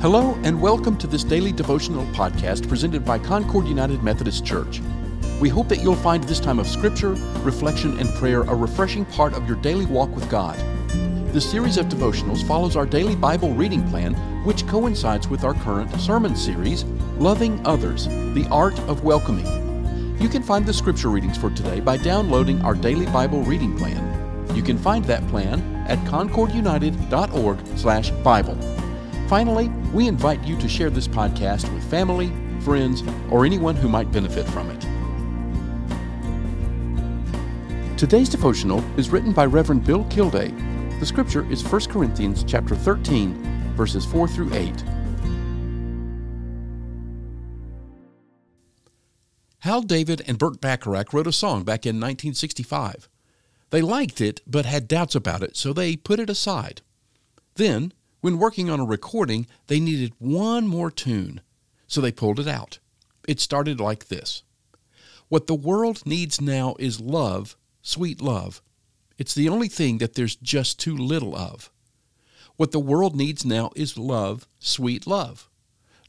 Hello, and welcome to this daily devotional podcast presented by Concord United Methodist Church. We hope that you'll find this time of scripture, reflection, and prayer a refreshing part of your daily walk with God. This series of devotionals follows our daily Bible reading plan, which coincides with our current sermon series, Loving Others The Art of Welcoming. You can find the scripture readings for today by downloading our daily Bible reading plan. You can find that plan at concordunited.org/bible. Finally, we invite you to share this podcast with family, friends, or anyone who might benefit from it. Today's devotional is written by Reverend Bill Kilday. The scripture is 1 Corinthians chapter 13, verses 4 through 8. Hal David and Burt Bacharach wrote a song back in 1965. They liked it, but had doubts about it, so they put it aside. Then, when working on a recording, they needed one more tune, so they pulled it out. It started like this What the world needs now is love, sweet love. It's the only thing that there's just too little of. What the world needs now is love, sweet love.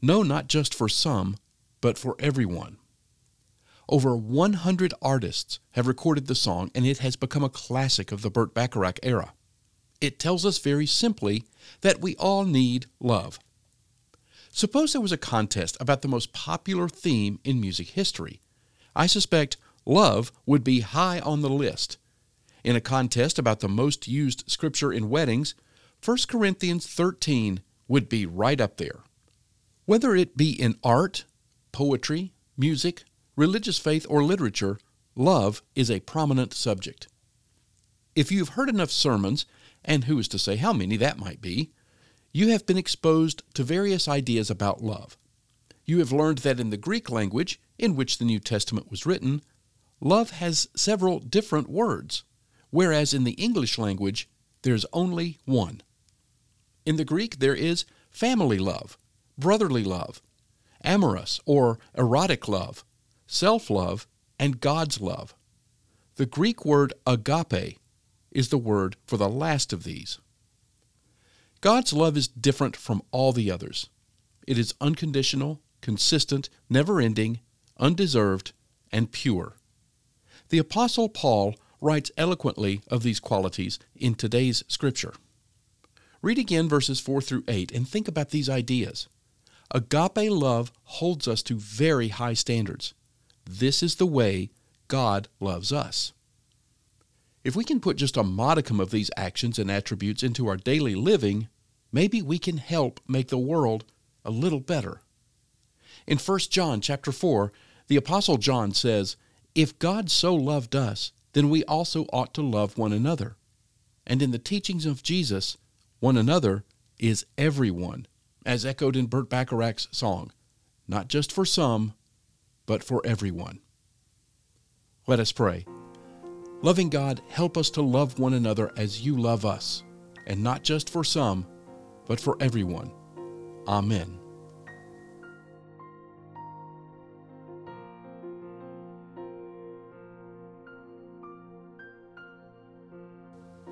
No, not just for some, but for everyone. Over 100 artists have recorded the song, and it has become a classic of the Burt Bacharach era. It tells us very simply that we all need love. Suppose there was a contest about the most popular theme in music history. I suspect love would be high on the list. In a contest about the most used scripture in weddings, 1 Corinthians 13 would be right up there. Whether it be in art, poetry, music, religious faith, or literature, love is a prominent subject. If you've heard enough sermons, and who is to say how many that might be, you have been exposed to various ideas about love. You have learned that in the Greek language, in which the New Testament was written, love has several different words, whereas in the English language, there's only one. In the Greek, there is family love, brotherly love, amorous or erotic love, self love, and God's love. The Greek word agape is the word for the last of these. God's love is different from all the others. It is unconditional, consistent, never ending, undeserved, and pure. The Apostle Paul writes eloquently of these qualities in today's Scripture. Read again verses 4 through 8 and think about these ideas. Agape love holds us to very high standards. This is the way God loves us. If we can put just a modicum of these actions and attributes into our daily living, maybe we can help make the world a little better. In 1 John chapter 4, the apostle John says, "If God so loved us, then we also ought to love one another." And in the teachings of Jesus, one another is everyone, as echoed in Burt Bacharach's song, not just for some, but for everyone. Let us pray. Loving God, help us to love one another as you love us, and not just for some, but for everyone. Amen.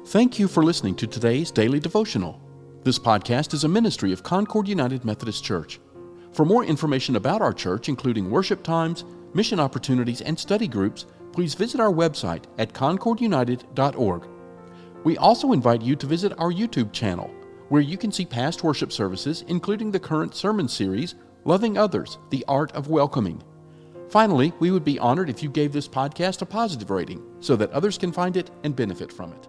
Thank you for listening to today's daily devotional. This podcast is a ministry of Concord United Methodist Church. For more information about our church, including worship times, mission opportunities, and study groups, please visit our website at concordunited.org. We also invite you to visit our YouTube channel, where you can see past worship services, including the current sermon series, Loving Others The Art of Welcoming. Finally, we would be honored if you gave this podcast a positive rating so that others can find it and benefit from it.